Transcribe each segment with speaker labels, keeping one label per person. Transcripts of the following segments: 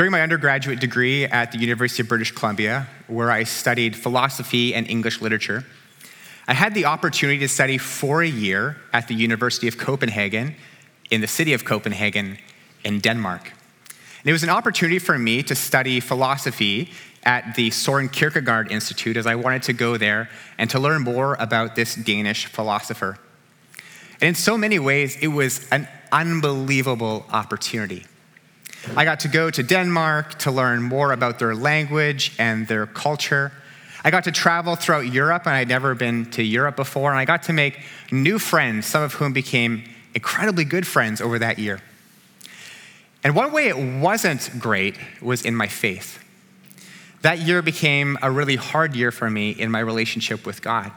Speaker 1: During my undergraduate degree at the University of British Columbia, where I studied philosophy and English literature, I had the opportunity to study for a year at the University of Copenhagen in the city of Copenhagen in Denmark. And it was an opportunity for me to study philosophy at the Soren Kierkegaard Institute as I wanted to go there and to learn more about this Danish philosopher. And in so many ways, it was an unbelievable opportunity. I got to go to Denmark to learn more about their language and their culture. I got to travel throughout Europe, and I'd never been to Europe before, and I got to make new friends, some of whom became incredibly good friends over that year. And one way it wasn't great was in my faith. That year became a really hard year for me in my relationship with God.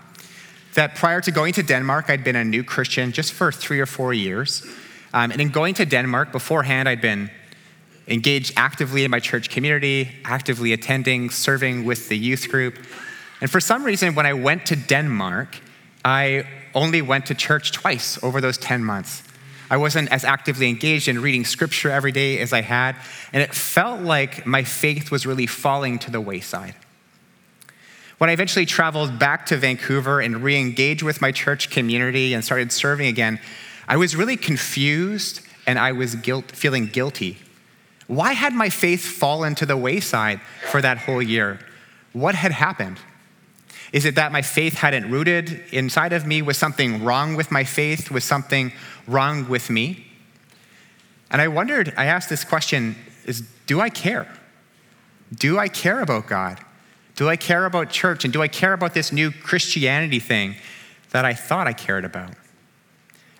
Speaker 1: That prior to going to Denmark, I'd been a new Christian just for three or four years. Um, and in going to Denmark, beforehand, I'd been engaged actively in my church community, actively attending, serving with the youth group. And for some reason, when I went to Denmark, I only went to church twice over those 10 months. I wasn't as actively engaged in reading scripture every day as I had, and it felt like my faith was really falling to the wayside. When I eventually traveled back to Vancouver and re engaged with my church community and started serving again, I was really confused and I was guilt, feeling guilty why had my faith fallen to the wayside for that whole year? What had happened? Is it that my faith hadn't rooted inside of me? Was something wrong with my faith? Was something wrong with me? And I wondered, I asked this question is do I care? Do I care about God? Do I care about church? And do I care about this new Christianity thing that I thought I cared about?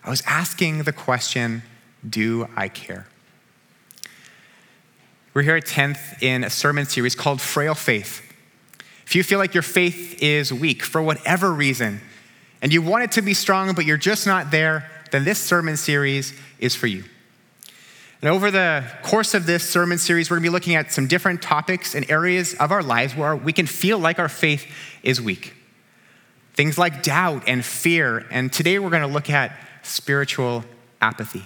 Speaker 1: I was asking the question, do I care? We're here at 10th in a sermon series called Frail Faith. If you feel like your faith is weak for whatever reason, and you want it to be strong, but you're just not there, then this sermon series is for you. And over the course of this sermon series, we're gonna be looking at some different topics and areas of our lives where we can feel like our faith is weak. Things like doubt and fear. And today we're gonna look at spiritual apathy.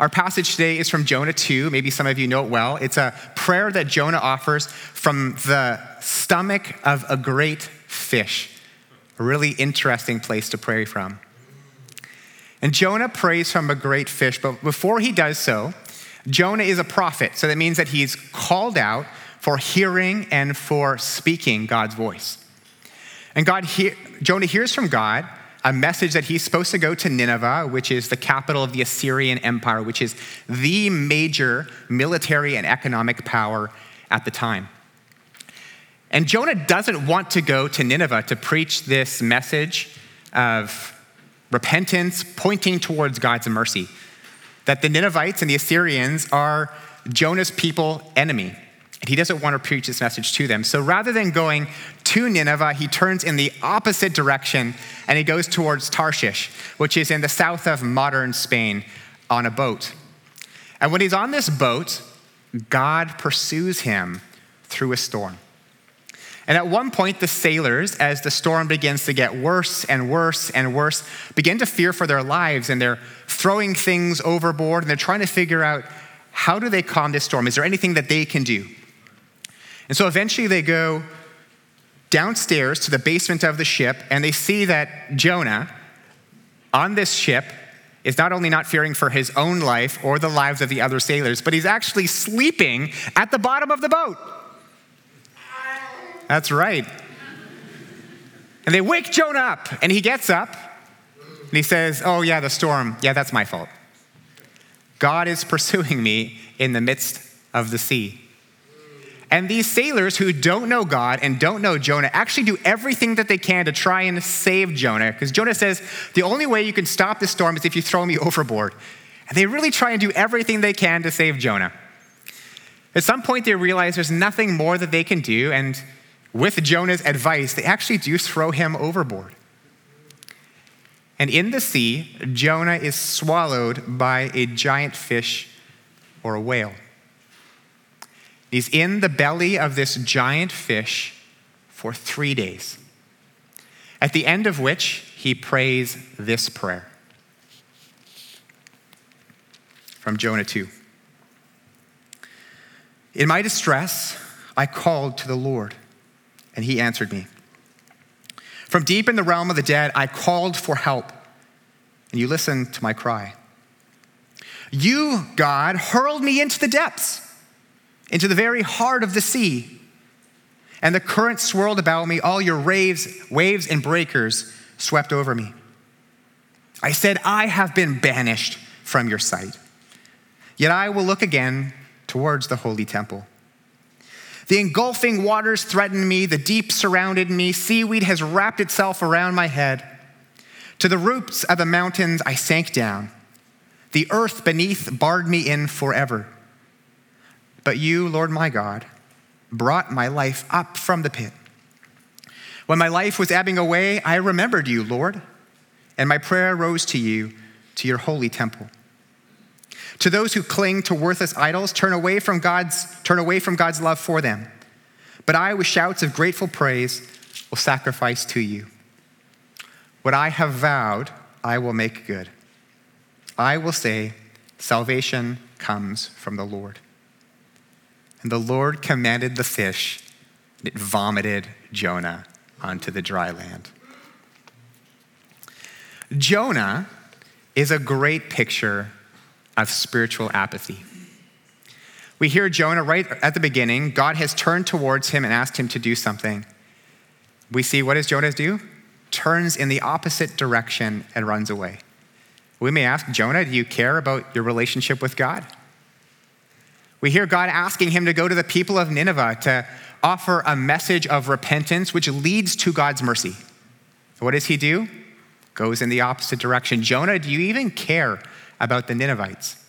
Speaker 1: Our passage today is from Jonah 2. Maybe some of you know it well. It's a prayer that Jonah offers from the stomach of a great fish. A really interesting place to pray from. And Jonah prays from a great fish, but before he does so, Jonah is a prophet. So that means that he's called out for hearing and for speaking God's voice. And God he- Jonah hears from God a message that he's supposed to go to Nineveh, which is the capital of the Assyrian Empire, which is the major military and economic power at the time. And Jonah doesn't want to go to Nineveh to preach this message of repentance pointing towards God's mercy. That the Ninevites and the Assyrians are Jonah's people enemy. And he doesn't want to preach this message to them. So rather than going to Nineveh, he turns in the opposite direction and he goes towards Tarshish, which is in the south of modern Spain, on a boat. And when he's on this boat, God pursues him through a storm. And at one point, the sailors, as the storm begins to get worse and worse and worse, begin to fear for their lives and they're throwing things overboard and they're trying to figure out how do they calm this storm? Is there anything that they can do? And so eventually they go downstairs to the basement of the ship and they see that Jonah on this ship is not only not fearing for his own life or the lives of the other sailors, but he's actually sleeping at the bottom of the boat. That's right. And they wake Jonah up, and he gets up and he says, Oh, yeah, the storm. Yeah, that's my fault. God is pursuing me in the midst of the sea. And these sailors who don't know God and don't know Jonah actually do everything that they can to try and save Jonah. Because Jonah says, the only way you can stop the storm is if you throw me overboard. And they really try and do everything they can to save Jonah. At some point, they realize there's nothing more that they can do. And with Jonah's advice, they actually do throw him overboard. And in the sea, Jonah is swallowed by a giant fish or a whale. He's in the belly of this giant fish for three days, at the end of which he prays this prayer from Jonah 2. In my distress, I called to the Lord, and he answered me. From deep in the realm of the dead, I called for help, and you listened to my cry. You, God, hurled me into the depths, into the very heart of the sea. And the current swirled about me, all your waves, waves and breakers swept over me. I said, I have been banished from your sight. Yet I will look again towards the holy temple. The engulfing waters threatened me, the deep surrounded me, seaweed has wrapped itself around my head. To the roots of the mountains I sank down. The earth beneath barred me in forever. But you, Lord my God, brought my life up from the pit. When my life was ebbing away, I remembered you, Lord, and my prayer rose to you, to your holy temple. To those who cling to worthless idols, turn away from God's, turn away from God's love for them. But I, with shouts of grateful praise, will sacrifice to you. What I have vowed, I will make good. I will say, Salvation comes from the Lord. And the Lord commanded the fish, and it vomited Jonah onto the dry land. Jonah is a great picture of spiritual apathy. We hear Jonah right at the beginning. God has turned towards him and asked him to do something. We see what does Jonah do? Turns in the opposite direction and runs away. We may ask, Jonah, do you care about your relationship with God? We hear God asking him to go to the people of Nineveh to offer a message of repentance, which leads to God's mercy. What does he do? Goes in the opposite direction. Jonah, do you even care about the Ninevites?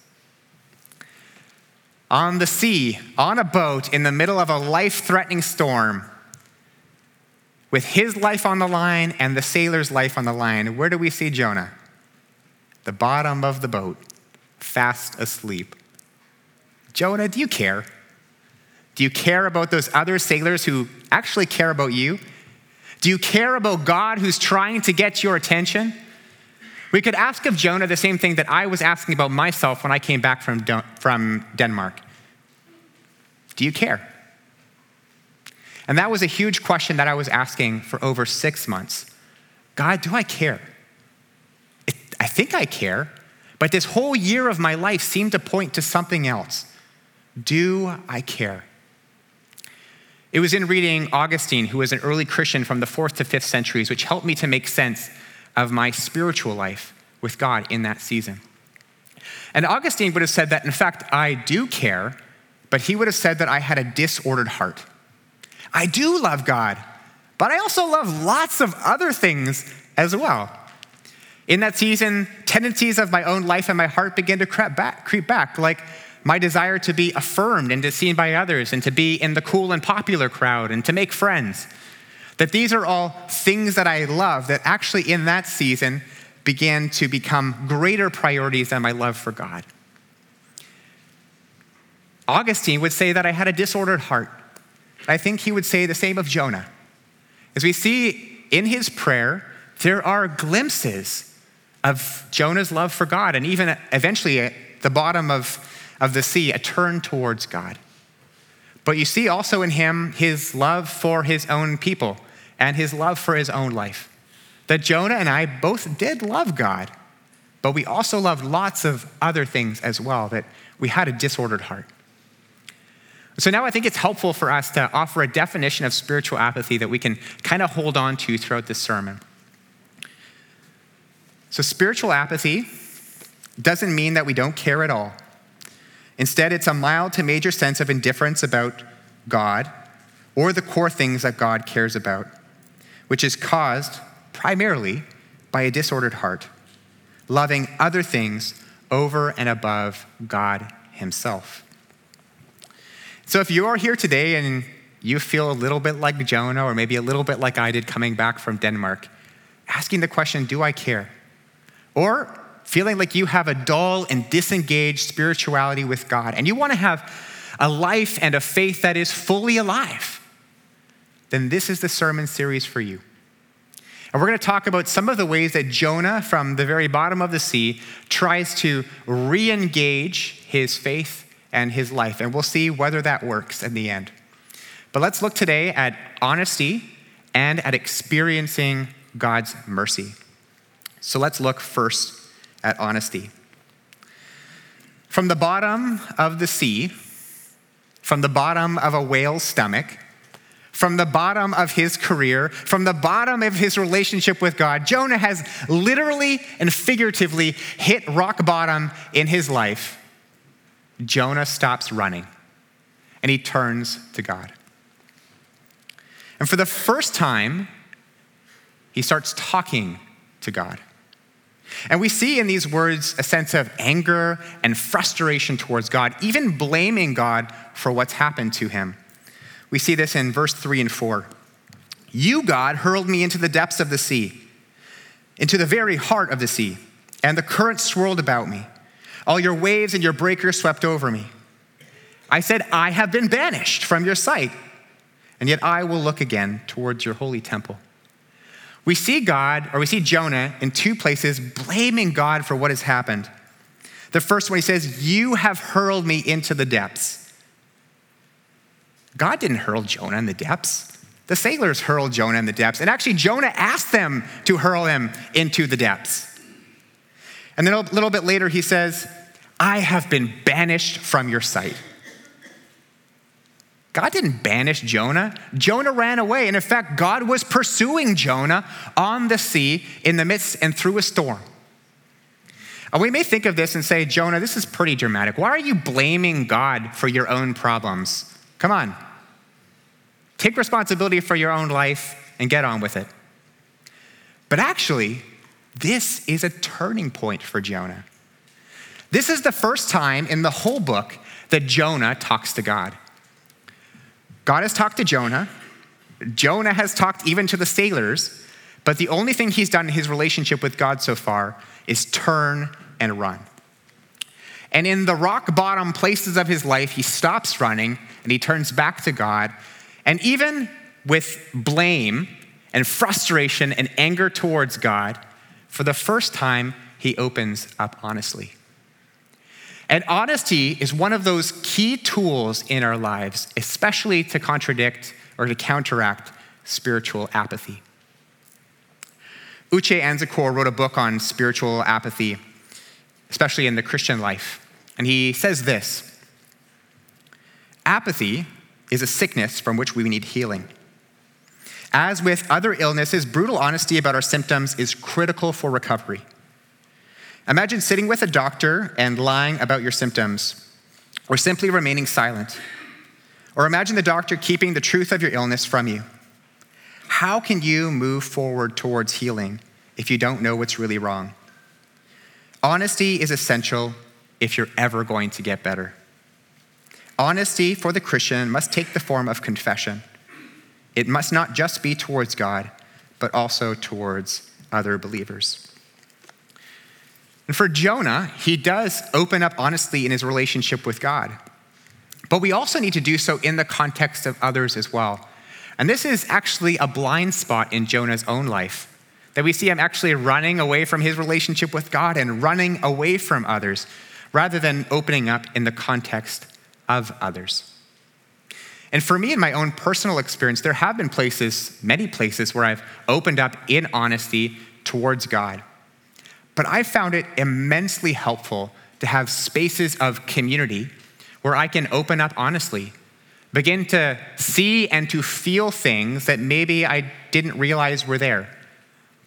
Speaker 1: On the sea, on a boat, in the middle of a life threatening storm, with his life on the line and the sailor's life on the line, where do we see Jonah? The bottom of the boat, fast asleep. Jonah, do you care? Do you care about those other sailors who actually care about you? Do you care about God who's trying to get your attention? We could ask of Jonah the same thing that I was asking about myself when I came back from, from Denmark. Do you care? And that was a huge question that I was asking for over six months. God, do I care? I think I care, but this whole year of my life seemed to point to something else. Do I care? It was in reading Augustine, who was an early Christian from the fourth to fifth centuries, which helped me to make sense of my spiritual life with God in that season. And Augustine would have said that, in fact, I do care, but he would have said that I had a disordered heart. I do love God, but I also love lots of other things as well. In that season, tendencies of my own life and my heart began to creep back, creep back, like my desire to be affirmed and to seen by others and to be in the cool and popular crowd and to make friends. That these are all things that I love that actually in that season began to become greater priorities than my love for God. Augustine would say that I had a disordered heart. I think he would say the same of Jonah. As we see in his prayer, there are glimpses of Jonah's love for God and even eventually at the bottom of, of the sea, a turn towards God. But you see also in him his love for his own people and his love for his own life. That Jonah and I both did love God, but we also loved lots of other things as well, that we had a disordered heart. So now I think it's helpful for us to offer a definition of spiritual apathy that we can kind of hold on to throughout this sermon. So, spiritual apathy doesn't mean that we don't care at all. Instead, it's a mild to major sense of indifference about God or the core things that God cares about which is caused primarily by a disordered heart, loving other things over and above God Himself. So if you are here today and you feel a little bit like Jonah, or maybe a little bit like I did coming back from Denmark, asking the question, Do I care? Or feeling like you have a dull and disengaged spirituality with God, and you want to have a life and a faith that is fully alive then this is the sermon series for you. And we're going to talk about some of the ways that Jonah, from the very bottom of the sea, tries to re engage his faith and his life, and we'll see whether that works in the end. But let's look today at honesty and at experiencing God's mercy. So let's look first at honesty. From the bottom of the sea, from the bottom of a whale's stomach, from the bottom of his career, from the bottom of his relationship with God, Jonah has literally and figuratively hit rock bottom in his life. Jonah stops running and he turns to God. And for the first time, he starts talking to God. And we see in these words a sense of anger and frustration towards God, even blaming God for what's happened to him. We see this in verse 3 and 4. You, God, hurled me into the depths of the sea, into the very heart of the sea, and the current swirled about me. All your waves and your breakers swept over me. I said, I have been banished from your sight, and yet I will look again towards your holy temple. We see God, or we see Jonah in two places blaming God for what has happened. The first one, he says, You have hurled me into the depths. God didn't hurl Jonah in the depths. The sailors hurled Jonah in the depths. And actually, Jonah asked them to hurl him into the depths. And then a little bit later, he says, I have been banished from your sight. God didn't banish Jonah. Jonah ran away. And in fact, God was pursuing Jonah on the sea in the midst and through a storm. And we may think of this and say, Jonah, this is pretty dramatic. Why are you blaming God for your own problems? Come on. Take responsibility for your own life and get on with it. But actually, this is a turning point for Jonah. This is the first time in the whole book that Jonah talks to God. God has talked to Jonah. Jonah has talked even to the sailors, but the only thing he's done in his relationship with God so far is turn and run. And in the rock bottom places of his life, he stops running and he turns back to God. And even with blame and frustration and anger towards God, for the first time, he opens up honestly. And honesty is one of those key tools in our lives, especially to contradict or to counteract spiritual apathy. Uche Anizor wrote a book on spiritual apathy, especially in the Christian life. And he says this Apathy is a sickness from which we need healing. As with other illnesses, brutal honesty about our symptoms is critical for recovery. Imagine sitting with a doctor and lying about your symptoms, or simply remaining silent. Or imagine the doctor keeping the truth of your illness from you. How can you move forward towards healing if you don't know what's really wrong? Honesty is essential if you're ever going to get better. Honesty for the Christian must take the form of confession. It must not just be towards God, but also towards other believers. And for Jonah, he does open up honestly in his relationship with God. But we also need to do so in the context of others as well. And this is actually a blind spot in Jonah's own life. That we see him actually running away from his relationship with God and running away from others rather than opening up in the context of others. And for me, in my own personal experience, there have been places, many places, where I've opened up in honesty towards God. But I found it immensely helpful to have spaces of community where I can open up honestly, begin to see and to feel things that maybe I didn't realize were there,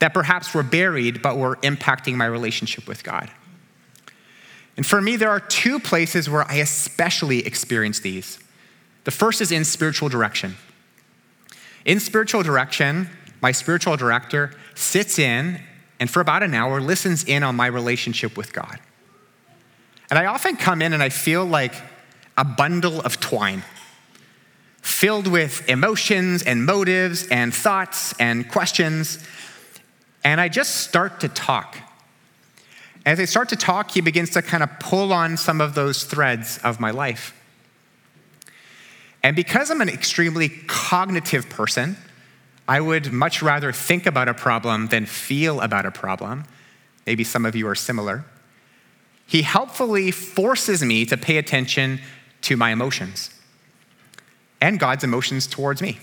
Speaker 1: that perhaps were buried but were impacting my relationship with God. And for me, there are two places where I especially experience these. The first is in spiritual direction. In spiritual direction, my spiritual director sits in and for about an hour listens in on my relationship with God. And I often come in and I feel like a bundle of twine filled with emotions and motives and thoughts and questions. And I just start to talk. As I start to talk, he begins to kind of pull on some of those threads of my life. And because I'm an extremely cognitive person, I would much rather think about a problem than feel about a problem. Maybe some of you are similar. He helpfully forces me to pay attention to my emotions and God's emotions towards me.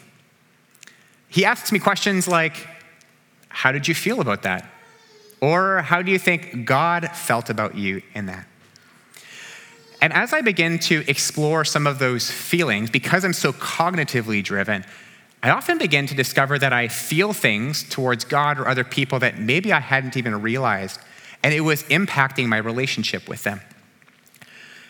Speaker 1: He asks me questions like, How did you feel about that? Or how do you think God felt about you in that? And as I begin to explore some of those feelings, because I'm so cognitively driven, I often begin to discover that I feel things towards God or other people that maybe I hadn't even realized, and it was impacting my relationship with them.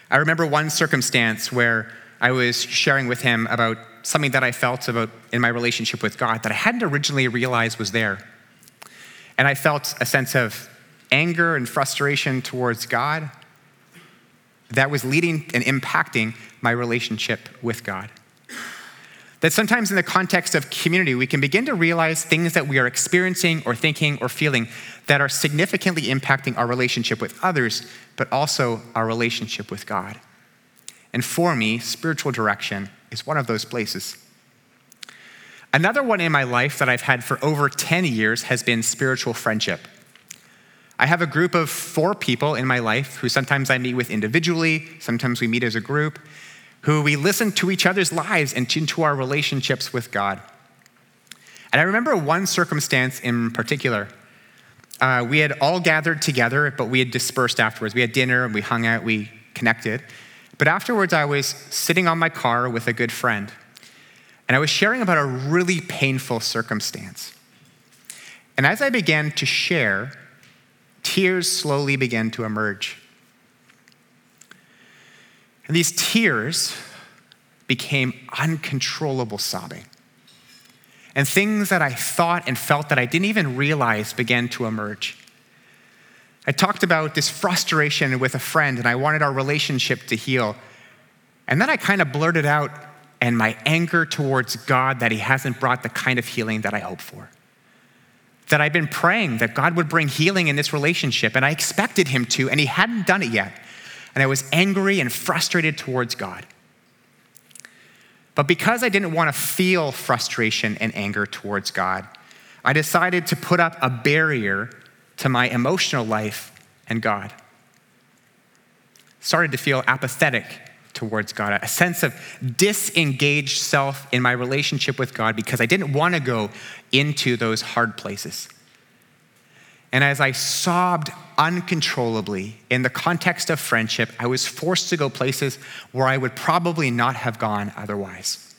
Speaker 1: I remember one circumstance where I was sharing with him about something that I felt about in my relationship with God that I hadn't originally realized was there. And I felt a sense of anger and frustration towards God that was leading and impacting my relationship with God. That sometimes in the context of community, we can begin to realize things that we are experiencing or thinking or feeling that are significantly impacting our relationship with others, but also our relationship with God. And for me, spiritual direction is one of those places. Another one in my life that I've had for over 10 years has been spiritual friendship. I have a group of four people in my life who sometimes I meet with individually, sometimes we meet as a group, who we listen to each other's lives and into our relationships with God. And I remember one circumstance in particular. Uh, we had all gathered together, but we had dispersed afterwards. We had dinner and we hung out, we connected. But afterwards, I was sitting on my car with a good friend, and I was sharing about a really painful circumstance. And as I began to share, tears slowly began to emerge. And these tears became uncontrollable sobbing. And things that I thought and felt that I didn't even realize began to emerge. I talked about this frustration with a friend, and I wanted our relationship to heal. And then I kind of blurted out, and my anger towards God that He hasn't brought the kind of healing that I hope for. That I've been praying that God would bring healing in this relationship, and I expected Him to, and He hadn't done it yet. And I was angry and frustrated towards God. But because I didn't want to feel frustration and anger towards God, I decided to put up a barrier to my emotional life and God. Started to feel apathetic towards God, a sense of disengaged self in my relationship with God because I didn't want to go into those hard places. And as I sobbed uncontrollably in the context of friendship, I was forced to go places where I would probably not have gone otherwise.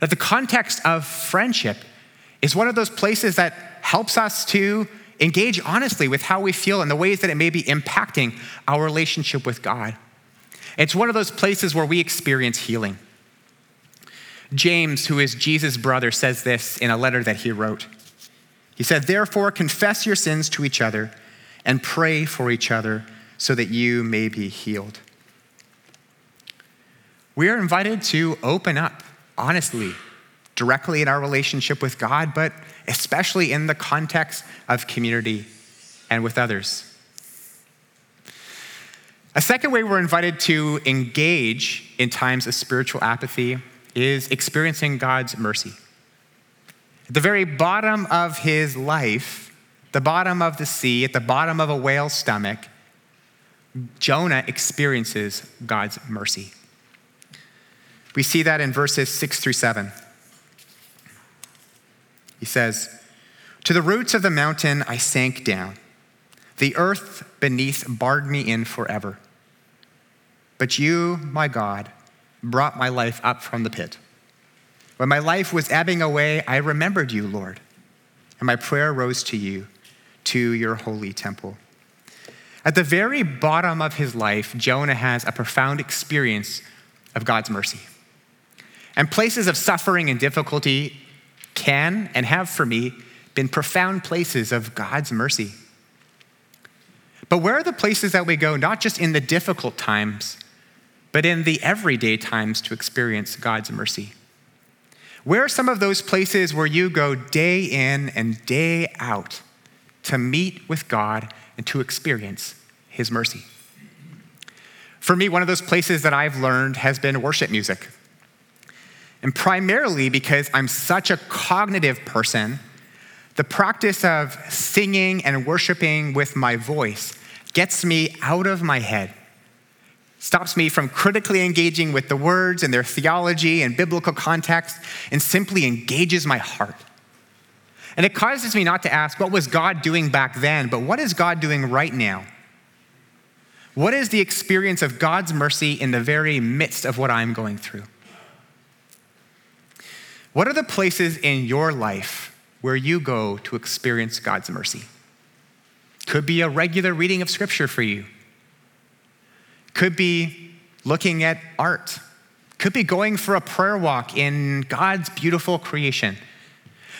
Speaker 1: That the context of friendship is one of those places that helps us to engage honestly with how we feel and the ways that it may be impacting our relationship with God. It's one of those places where we experience healing. James, who is Jesus' brother, says this in a letter that he wrote. He said, Therefore, confess your sins to each other and pray for each other so that you may be healed. We are invited to open up honestly directly in our relationship with God, but especially in the context of community and with others. A second way we're invited to engage in times of spiritual apathy is experiencing God's mercy. At the very bottom of his life, the bottom of the sea, at the bottom of a whale's stomach, Jonah experiences God's mercy. We see that in verses six through seven. He says, To the roots of the mountain I sank down. The earth beneath barred me in forever. But you, my God, brought my life up from the pit. When my life was ebbing away, I remembered you, Lord, and my prayer rose to you, to your holy temple. At the very bottom of his life, Jonah has a profound experience of God's mercy. And places of suffering and difficulty can and have for me been profound places of God's mercy. But where are the places that we go, not just in the difficult times, but in the everyday times to experience God's mercy? Where are some of those places where you go day in and day out to meet with God and to experience His mercy? For me, one of those places that I've learned has been worship music. And primarily because I'm such a cognitive person, the practice of singing and worshiping with my voice gets me out of my head, stops me from critically engaging with the words and their theology and biblical context, and simply engages my heart. And it causes me not to ask, what was God doing back then, but what is God doing right now? What is the experience of God's mercy in the very midst of what I'm going through? What are the places in your life where you go to experience God's mercy? Could be a regular reading of Scripture for you could be looking at art, could be going for a prayer walk in God's beautiful creation.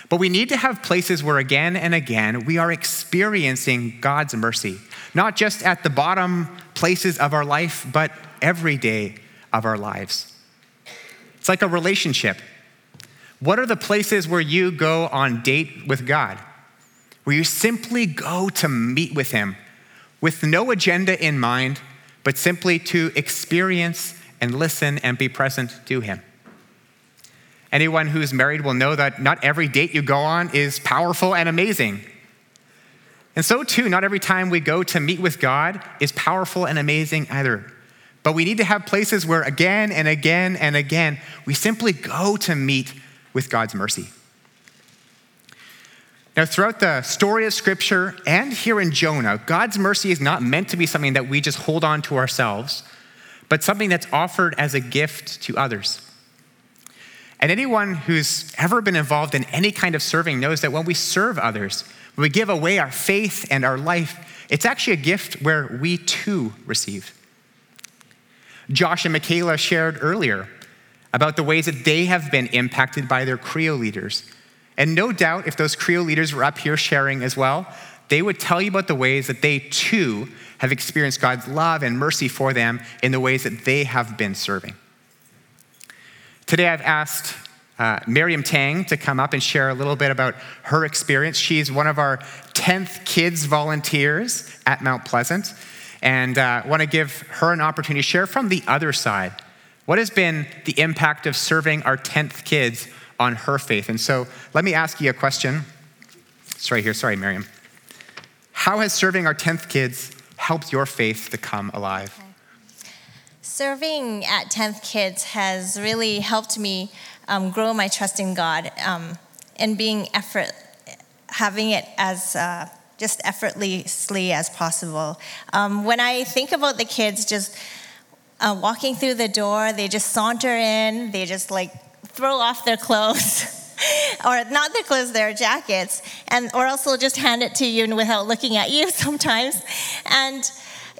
Speaker 1: But we need to have places where again and again we are experiencing God's mercy, not just at the bottom places of our life, but every day of our lives. It's like a relationship. What are the places where you go on date with God? Where you simply go to meet with Him with no agenda in mind, but simply to experience and listen and be present to Him. Anyone who's married will know that not every date you go on is powerful and amazing. And so, too, not every time we go to meet with God is powerful and amazing either. But we need to have places where again and again and again we simply go to meet with God's mercy. Now, throughout the story of Scripture and here in Jonah, God's mercy is not meant to be something that we just hold on to ourselves, but something that's offered as a gift to others. And anyone who's ever been involved in any kind of serving knows that when we serve others, when we give away our faith and our life, it's actually a gift where we too receive. Josh and Michaela shared earlier about the ways that they have been impacted by their CREO leaders and no doubt, if those Creo leaders were up here sharing as well, they would tell you about the ways that they too have experienced God's love and mercy for them in the ways that they have been serving. Today, I've asked uh, Miriam Tang to come up and share a little bit about her experience. She's one of our 10th kids volunteers at Mount Pleasant, and uh, want to give her an opportunity to share from the other side. What has been the impact of serving our 10th kids on her faith. And so let me ask you a question. It's right here. Sorry, Miriam. How has serving our 10th kids helped your faith to come alive?
Speaker 2: Serving at 10th Kids has really helped me um, grow my trust in God um, and being effort, having it as uh, just effortlessly as possible. Um, when I think about the kids just uh, walking through the door, they just saunter in, they just like throw off their clothes. or not their clothes, their jackets, and or else they'll just hand it to you without looking at you sometimes. And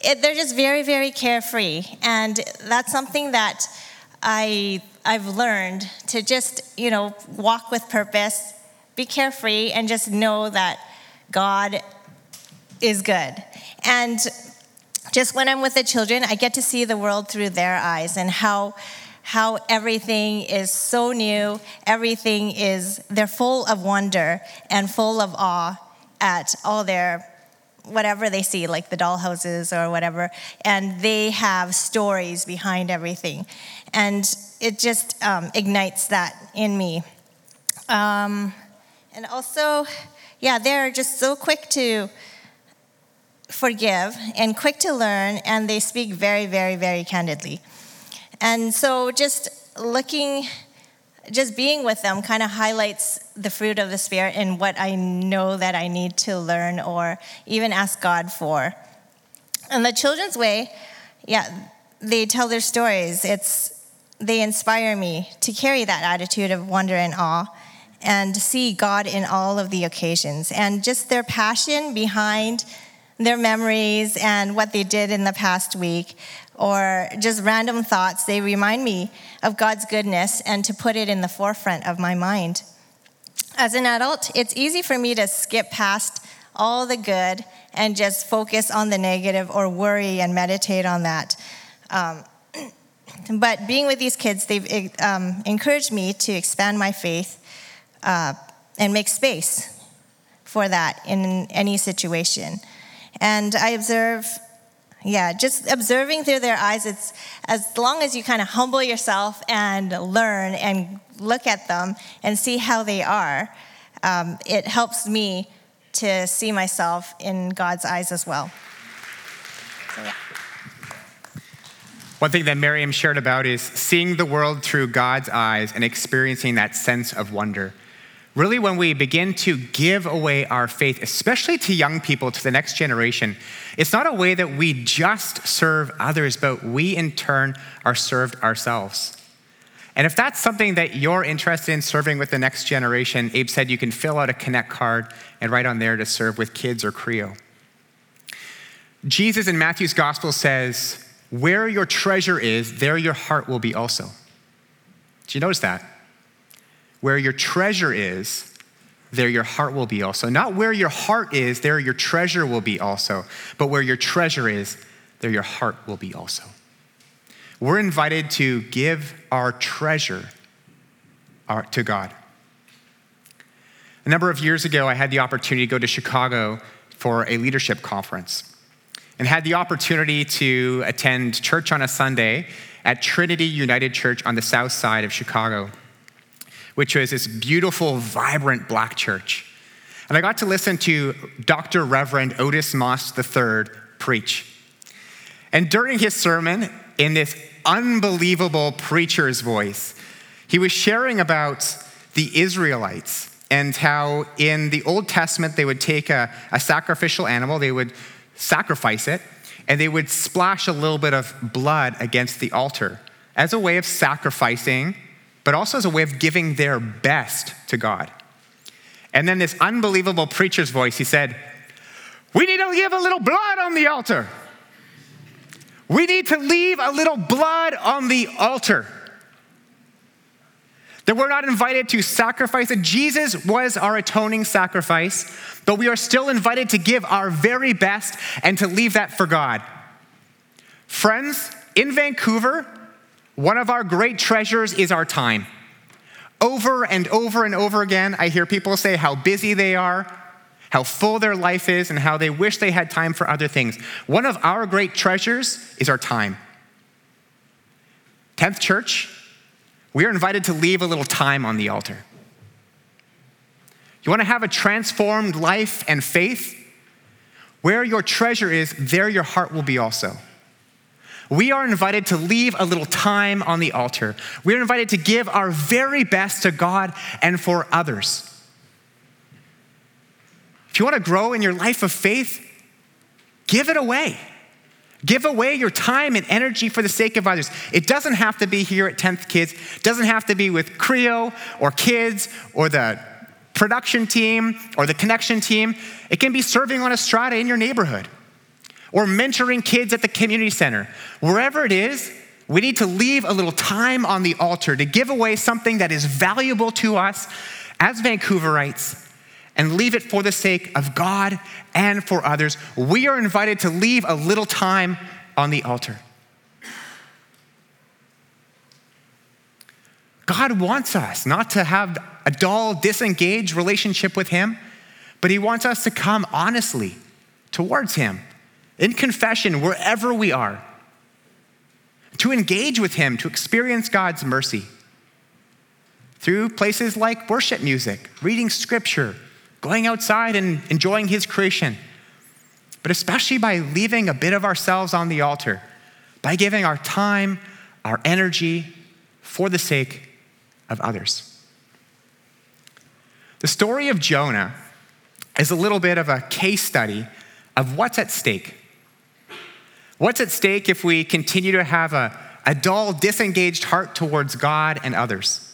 Speaker 2: it, they're just very, very carefree, and that's something that I I've learned to just you know walk with purpose, be carefree, and just know that God is good. And just when I'm with the children, I get to see the world through their eyes and how how everything is so new, everything is, they're full of wonder and full of awe at all their whatever they see, like the dollhouses or whatever, and they have stories behind everything. And it just um, ignites that in me. Um, and also, yeah, they're just so quick to forgive and quick to learn, and they speak very, very, very candidly. And so just looking, just being with them kind of highlights the fruit of the Spirit and what I know that I need to learn or even ask God for. And the children's way, yeah, they tell their stories. It's they inspire me to carry that attitude of wonder and awe and see God in all of the occasions. And just their passion behind their memories and what they did in the past week or just random thoughts, they remind me of God's goodness and to put it in the forefront of my mind. As an adult, it's easy for me to skip past all the good and just focus on the negative or worry and meditate on that. Um, but being with these kids, they've um, encouraged me to expand my faith uh, and make space for that in any situation. And I observe yeah, just observing through their eyes, it's as long as you kind of humble yourself and learn and look at them and see how they are, um, it helps me to see myself in God's eyes as well. So, yeah.
Speaker 1: One thing that Miriam shared about is seeing the world through God's eyes and experiencing that sense of wonder. Really, when we begin to give away our faith, especially to young people, to the next generation, it's not a way that we just serve others, but we in turn are served ourselves. And if that's something that you're interested in serving with the next generation, Abe said you can fill out a Connect card and write on there to serve with kids or Creo. Jesus in Matthew's gospel says, Where your treasure is, there your heart will be also. Did you notice that? Where your treasure is, there your heart will be also. Not where your heart is, there your treasure will be also, but where your treasure is, there your heart will be also. We're invited to give our treasure uh, to God. A number of years ago, I had the opportunity to go to Chicago for a leadership conference and had the opportunity to attend church on a Sunday at Trinity United Church on the south side of Chicago, which was this beautiful, vibrant black church. And I got to listen to Dr. Reverend Otis Moss III preach. And during his sermon, in this unbelievable preacher's voice. He was sharing about the Israelites and how in the Old Testament they would take a, a sacrificial animal, they would sacrifice it, and they would splash a little bit of blood against the altar as a way of sacrificing, but also as a way of giving their best to God. And then this unbelievable preacher's voice, he said, We need to give a little blood on the altar. We need to leave a little blood on the altar. That we're not invited to sacrifice that Jesus was our atoning sacrifice, but we are still invited to give our very best and to leave that for God. Friends, in Vancouver, one of our great treasures is our time. Over and over and over again, I hear people say how busy they are, how full their life is, and how they wish they had time for other things. One of our great treasures is our time. 10th Church, we are invited to leave a little time on the altar. You want to have a transformed life and faith? Where your treasure is, there your heart will be also. We are invited to leave a little time on the altar. We are invited to give our very best to God and for others. If you want to grow in your life of faith, give it away. Give away your time and energy for the sake of others. It doesn't have to be here at 10th Kids. It doesn't have to be with Creo or kids or the production team or the connection team. It can be serving on a strata in your neighborhood or mentoring kids at the community center. Wherever it is, we need to leave a little time on the altar to give away something that is valuable to us as Vancouverites and leave it for the sake of God and for others. We are invited to leave a little time on the altar. God wants us not to have a dull, disengaged relationship with Him, but He wants us to come honestly towards Him in confession, wherever we are, to engage with Him, to experience God's mercy through places like worship music, reading scripture, going outside and enjoying His creation, but especially by leaving a bit of ourselves on the altar, by giving our time, our energy for the sake of others. The story of Jonah is a little bit of a case study of what's at stake. What's at stake if we continue to have a, a dull, disengaged heart towards God and others?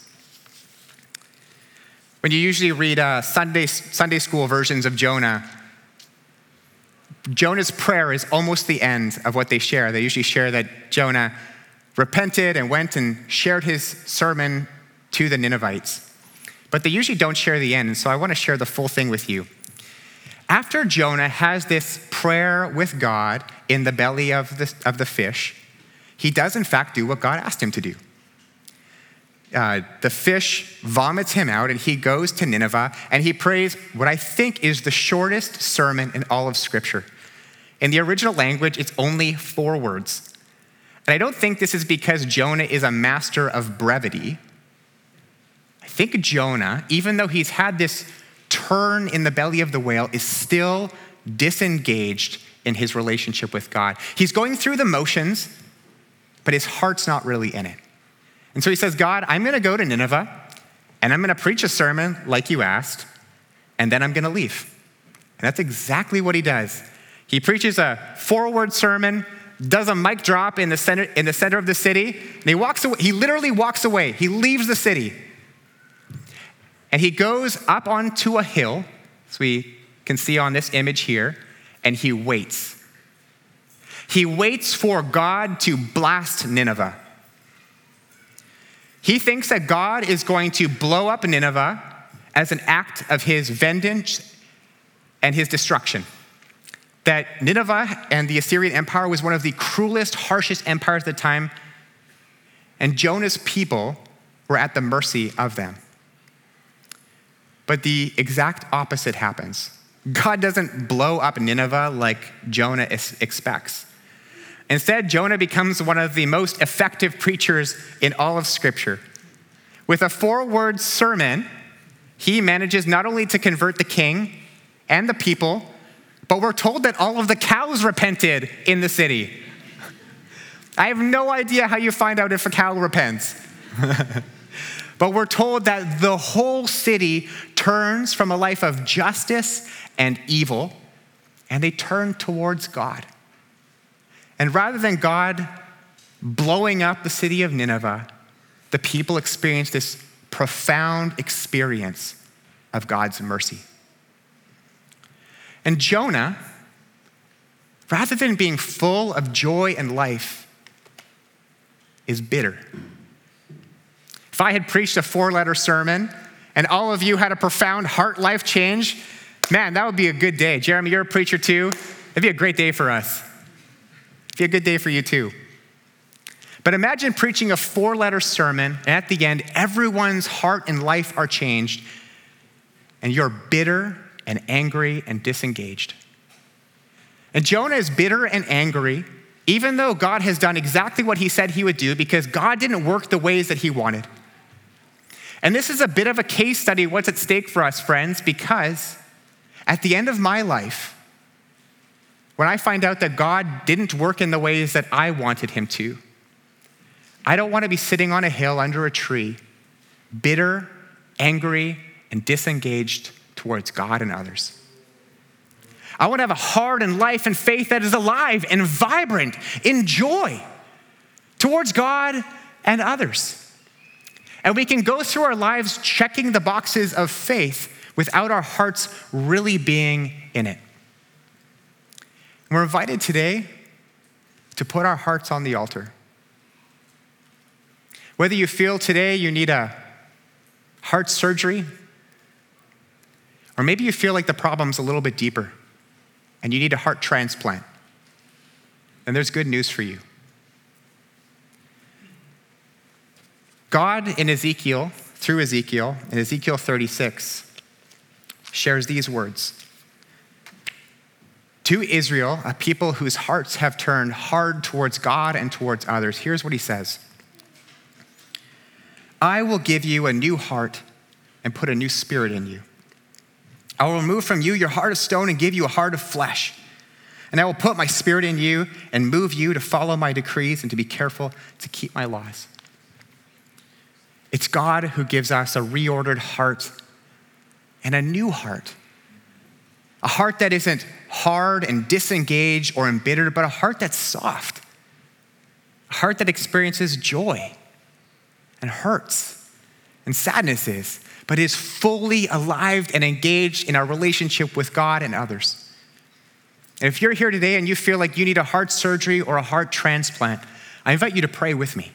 Speaker 1: When you usually read uh, Sunday, Sunday school versions of Jonah, Jonah's prayer is almost the end of what they share. They usually share that Jonah repented and went and shared his sermon to the Ninevites. But they usually don't share the end, so I want to share the full thing with you. After Jonah has this prayer with God in the belly of the, of the fish, he does in fact do what God asked him to do uh, the fish vomits him out and he goes to Nineveh and he prays what I think is the shortest sermon in all of Scripture. In the original language, it's only four words. And I don't think this is because Jonah is a master of brevity. I think Jonah, even though he's had this turn in the belly of the whale, is still disengaged in his relationship with God. He's going through the motions, but his heart's not really in it. And so he says, God, I'm going to go to Nineveh and I'm going to preach a sermon like you asked, and then I'm going to leave. And that's exactly what he does. He preaches a four word sermon, does a mic drop in the center, in the center of the city, and he walks away. He literally walks away. He leaves the city. And he goes up onto a hill, as we can see on this image here, and he waits. He waits for God to blast Nineveh. He thinks that God is going to blow up Nineveh as an act of his vengeance and his destruction. That Nineveh and the Assyrian Empire was one of the cruelest, harshest empires at the time, and Jonah's people were at the mercy of them. But the exact opposite happens. God doesn't blow up Nineveh like Jonah expects. Instead, Jonah becomes one of the most effective preachers in all of Scripture. With a four word sermon, he manages not only to convert the king and the people, but we're told that all of the cows repented in the city. I have no idea how you find out if a cow repents. but we're told that the whole city turns from a life of justice and evil, and they turn towards God. And rather than God blowing up the city of Nineveh, the people experience this profound experience of God's mercy. And Jonah, rather than being full of joy and life, is bitter. If I had preached a four letter sermon and all of you had a profound heart life change, man, that would be a good day. Jeremy, you're a preacher too. It'd be a great day for us. It'd be a good day for you too. But imagine preaching a four letter sermon, and at the end, everyone's heart and life are changed, and you're bitter and angry and disengaged. And Jonah is bitter and angry, even though God has done exactly what he said he would do, because God didn't work the ways that he wanted. And this is a bit of a case study what's at stake for us, friends, because at the end of my life, when I find out that God didn't work in the ways that I wanted him to, I don't want to be sitting on a hill under a tree, bitter, angry, and disengaged towards God and others. I want to have a heart and life and faith that is alive and vibrant in joy towards God and others. And we can go through our lives checking the boxes of faith without our hearts really being in it. And we're invited today to put our hearts on the altar. Whether you feel today you need a heart surgery, or maybe you feel like the problem's a little bit deeper and you need a heart transplant, then there's good news for you. God in Ezekiel, through Ezekiel, in Ezekiel 36, shares these words To Israel, a people whose hearts have turned hard towards God and towards others, here's what he says I will give you a new heart and put a new spirit in you. I will remove from you your heart of stone and give you a heart of flesh. And I will put my spirit in you and move you to follow my decrees and to be careful to keep my laws. It's God who gives us a reordered heart and a new heart. A heart that isn't hard and disengaged or embittered, but a heart that's soft. A heart that experiences joy and hurts and sadnesses, but is fully alive and engaged in our relationship with God and others. And if you're here today and you feel like you need a heart surgery or a heart transplant, I invite you to pray with me.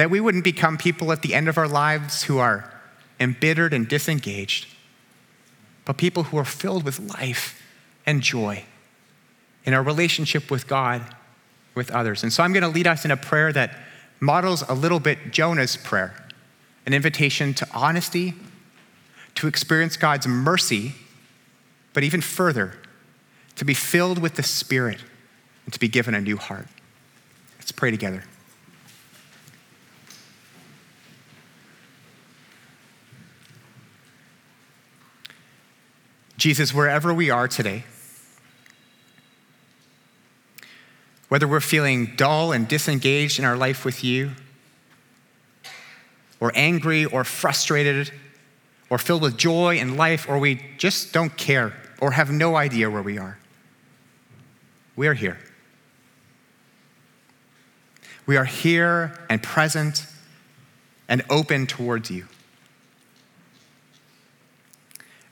Speaker 1: That we wouldn't become people at the end of our lives who are embittered and disengaged, but people who are filled with life and joy in our relationship with God, with others. And so I'm going to lead us in a prayer that models a little bit Jonah's prayer an invitation to honesty, to experience God's mercy, but even further, to be filled with the Spirit and to be given a new heart. Let's pray together. Jesus, wherever we are today, Whether we're feeling dull and disengaged in our life with you, or angry or frustrated, or filled with joy and life, or we just don't care or have no idea where we are, we are here. We are here and present and open towards you.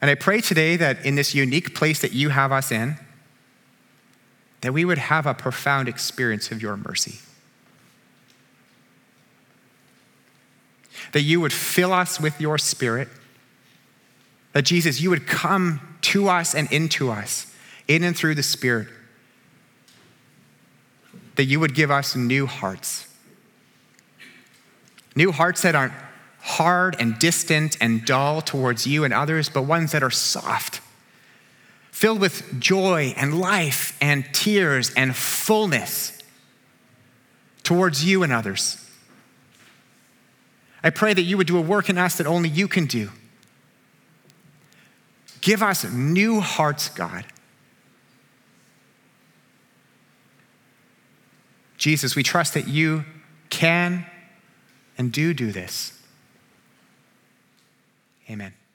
Speaker 1: And I pray today that in this unique place that you have us in, that we would have a profound experience of your mercy. That you would fill us with your spirit. That Jesus, you would come to us and into us, in and through the Spirit. That you would give us new hearts. New hearts that aren't hard and distant and dull towards you and others, but ones that are soft, filled with joy and life and tears and fullness towards you and others. I pray that you would do a work in us that only you can do. Give us new hearts, God. Jesus, we trust that you can and do do this. Amen.